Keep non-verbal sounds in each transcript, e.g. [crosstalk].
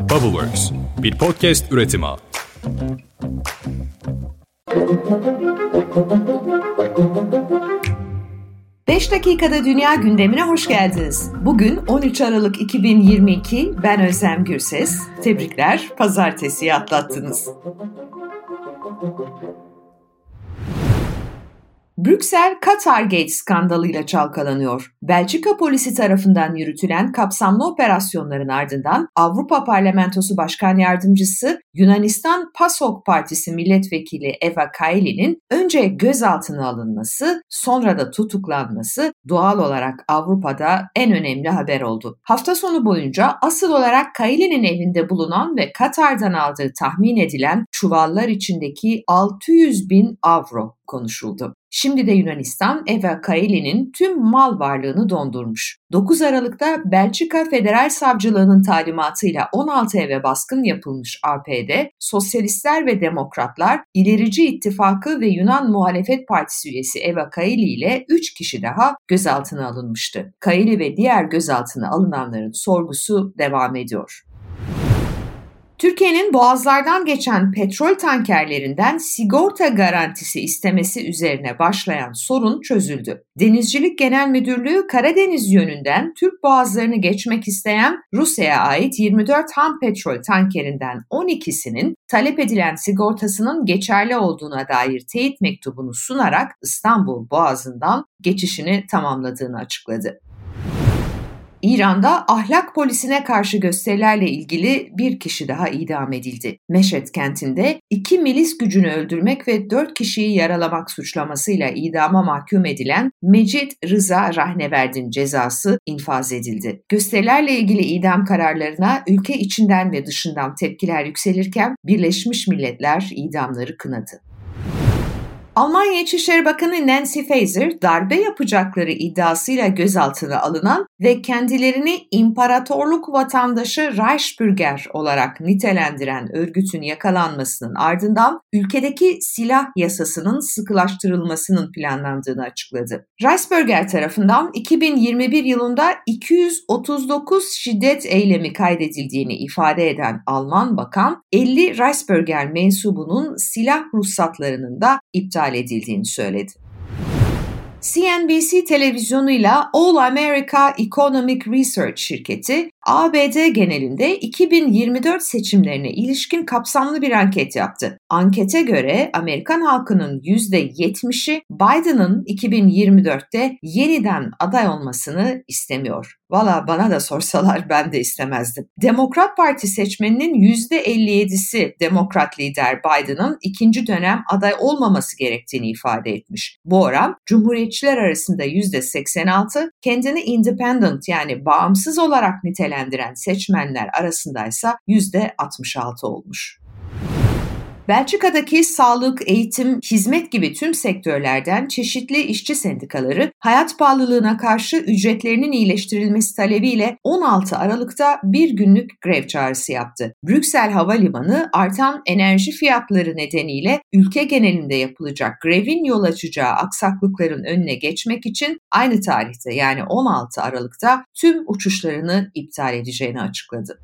Bubbleworks, bir podcast üretimi. Beş dakikada dünya gündemine hoş geldiniz. Bugün 13 Aralık 2022, ben Özlem Gürses. Tebrikler, pazartesiyi atlattınız. Brüksel, Katar Gate skandalıyla çalkalanıyor. Belçika polisi tarafından yürütülen kapsamlı operasyonların ardından Avrupa Parlamentosu Başkan Yardımcısı Yunanistan PASOK Partisi Milletvekili Eva Kaili'nin önce gözaltına alınması, sonra da tutuklanması doğal olarak Avrupa'da en önemli haber oldu. Hafta sonu boyunca asıl olarak Kaili'nin evinde bulunan ve Katar'dan aldığı tahmin edilen çuvallar içindeki 600 bin avro konuşuldu. Şimdi de Yunanistan Eva Kaili'nin tüm mal varlığını dondurmuş. 9 Aralık'ta Belçika Federal Savcılığı'nın talimatıyla 16 eve baskın yapılmış APD, Sosyalistler ve Demokratlar, İlerici İttifakı ve Yunan Muhalefet Partisi üyesi Eva Kaili ile 3 kişi daha gözaltına alınmıştı. Kaili ve diğer gözaltına alınanların sorgusu devam ediyor. Türkiye'nin boğazlardan geçen petrol tankerlerinden sigorta garantisi istemesi üzerine başlayan sorun çözüldü. Denizcilik Genel Müdürlüğü Karadeniz yönünden Türk boğazlarını geçmek isteyen Rusya'ya ait 24 ham petrol tankerinden 12'sinin talep edilen sigortasının geçerli olduğuna dair teyit mektubunu sunarak İstanbul Boğazı'ndan geçişini tamamladığını açıkladı. İran'da ahlak polisine karşı gösterilerle ilgili bir kişi daha idam edildi. Meşed kentinde iki milis gücünü öldürmek ve dört kişiyi yaralamak suçlamasıyla idama mahkum edilen Mecid Rıza Rahneverd'in cezası infaz edildi. Gösterilerle ilgili idam kararlarına ülke içinden ve dışından tepkiler yükselirken Birleşmiş Milletler idamları kınadı. Almanya İçişleri Bakanı Nancy Faeser darbe yapacakları iddiasıyla gözaltına alınan ve kendilerini imparatorluk vatandaşı Reichsbürger olarak nitelendiren örgütün yakalanmasının ardından ülkedeki silah yasasının sıkılaştırılmasının planlandığını açıkladı. Reichsbürger tarafından 2021 yılında 239 şiddet eylemi kaydedildiğini ifade eden Alman bakan 50 Reichsbürger mensubunun silah ruhsatlarının da iptal iptal edildiğini söyledi. CNBC televizyonuyla All America Economic Research şirketi ABD genelinde 2024 seçimlerine ilişkin kapsamlı bir anket yaptı. Ankete göre Amerikan halkının %70'i Biden'ın 2024'te yeniden aday olmasını istemiyor. Valla bana da sorsalar ben de istemezdim. Demokrat Parti seçmeninin %57'si Demokrat lider Biden'ın ikinci dönem aday olmaması gerektiğini ifade etmiş. Bu oran Cumhuriyetçiler arasında %86, kendini independent yani bağımsız olarak nitelendiren seçmenler arasındaysa %66 olmuş. Belçika'daki sağlık, eğitim, hizmet gibi tüm sektörlerden çeşitli işçi sendikaları hayat pahalılığına karşı ücretlerinin iyileştirilmesi talebiyle 16 Aralık'ta bir günlük grev çağrısı yaptı. Brüksel Havalimanı artan enerji fiyatları nedeniyle ülke genelinde yapılacak grevin yol açacağı aksaklıkların önüne geçmek için aynı tarihte yani 16 Aralık'ta tüm uçuşlarını iptal edeceğini açıkladı.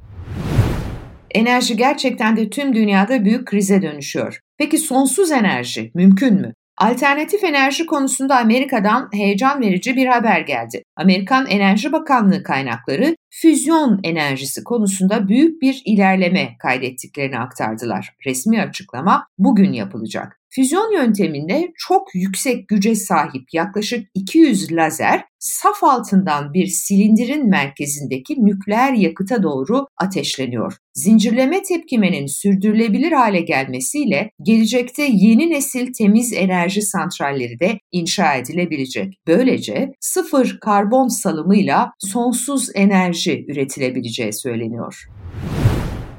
Enerji gerçekten de tüm dünyada büyük krize dönüşüyor. Peki sonsuz enerji mümkün mü? Alternatif enerji konusunda Amerika'dan heyecan verici bir haber geldi. Amerikan Enerji Bakanlığı kaynakları füzyon enerjisi konusunda büyük bir ilerleme kaydettiklerini aktardılar. Resmi açıklama bugün yapılacak. Füzyon yönteminde çok yüksek güce sahip yaklaşık 200 lazer saf altından bir silindirin merkezindeki nükleer yakıta doğru ateşleniyor. Zincirleme tepkimenin sürdürülebilir hale gelmesiyle gelecekte yeni nesil temiz enerji santralleri de inşa edilebilecek. Böylece sıfır karbon salımıyla sonsuz enerji üretilebileceği söyleniyor.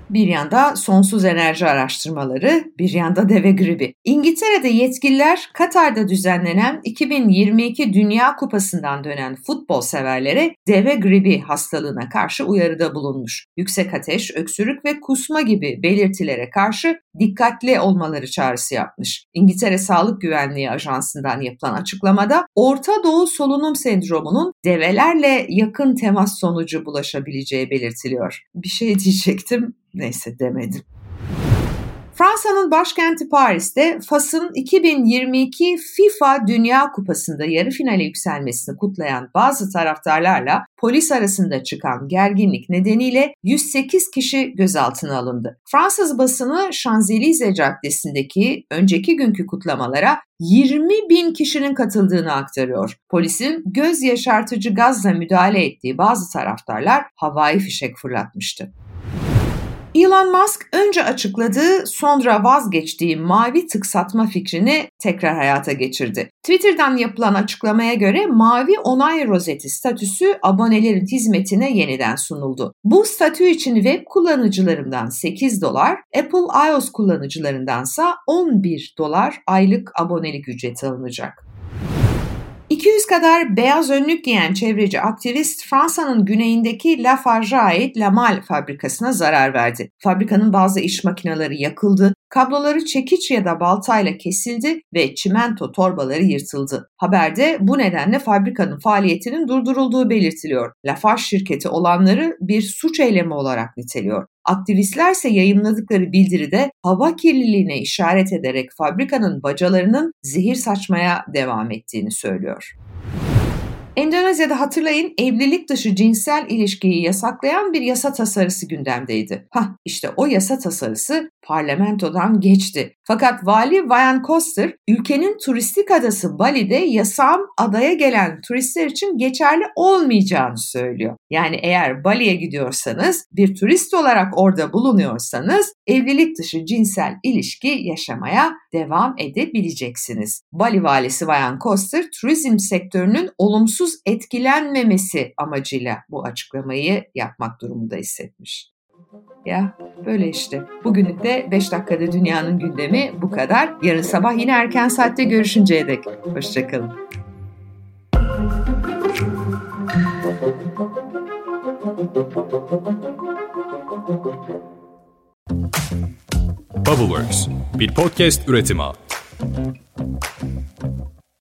Bir yanda sonsuz enerji araştırmaları, bir yanda deve gribi. İngiltere'de yetkililer Katar'da düzenlenen 2022 Dünya Kupası'ndan dönen futbol severlere deve gribi hastalığına karşı uyarıda bulunmuş. Yüksek ateş, öksürük ve kusma gibi belirtilere karşı dikkatli olmaları çağrısı yapmış. İngiltere Sağlık Güvenliği Ajansı'ndan yapılan açıklamada Orta Doğu solunum sendromunun develerle yakın temas sonucu bulaşabileceği belirtiliyor. Bir şey [laughs] diyecektim, neyse demedim. Fransa'nın başkenti Paris'te Fas'ın 2022 FIFA Dünya Kupası'nda yarı finale yükselmesini kutlayan bazı taraftarlarla polis arasında çıkan gerginlik nedeniyle 108 kişi gözaltına alındı. Fransız basını Şanzelize Caddesi'ndeki önceki günkü kutlamalara 20 bin kişinin katıldığını aktarıyor. Polisin göz yaşartıcı gazla müdahale ettiği bazı taraftarlar havai fişek fırlatmıştı. Elon Musk önce açıkladığı sonra vazgeçtiği mavi tık satma fikrini tekrar hayata geçirdi. Twitter'dan yapılan açıklamaya göre mavi onay rozeti statüsü abonelerin hizmetine yeniden sunuldu. Bu statü için web kullanıcılarından 8 dolar, Apple iOS kullanıcılarındansa 11 dolar aylık abonelik ücreti alınacak. 200 kadar beyaz önlük giyen çevreci aktivist Fransa'nın güneyindeki Lafarge'a ait Lamal fabrikasına zarar verdi. Fabrikanın bazı iş makineleri yakıldı, kabloları çekiç ya da baltayla kesildi ve çimento torbaları yırtıldı. Haberde bu nedenle fabrikanın faaliyetinin durdurulduğu belirtiliyor. Lafarge şirketi olanları bir suç eylemi olarak niteliyor. Aktivistler ise yayınladıkları bildiride hava kirliliğine işaret ederek fabrikanın bacalarının zehir saçmaya devam ettiğini söylüyor. Endonezya'da hatırlayın evlilik dışı cinsel ilişkiyi yasaklayan bir yasa tasarısı gündemdeydi. Hah işte o yasa tasarısı parlamentodan geçti. Fakat vali Vayan Koster ülkenin turistik adası Bali'de yasağın adaya gelen turistler için geçerli olmayacağını söylüyor. Yani eğer Bali'ye gidiyorsanız bir turist olarak orada bulunuyorsanız evlilik dışı cinsel ilişki yaşamaya devam edebileceksiniz. Bali valisi Vayan Koster turizm sektörünün olumsuz etkilenmemesi amacıyla bu açıklamayı yapmak durumunda hissetmiş. Ya böyle işte. Bugünlük de 5 dakikada dünyanın gündemi bu kadar. Yarın sabah yine erken saatte görüşünceye dek. Hoşçakalın. Bubbleworks bir podcast üretimi.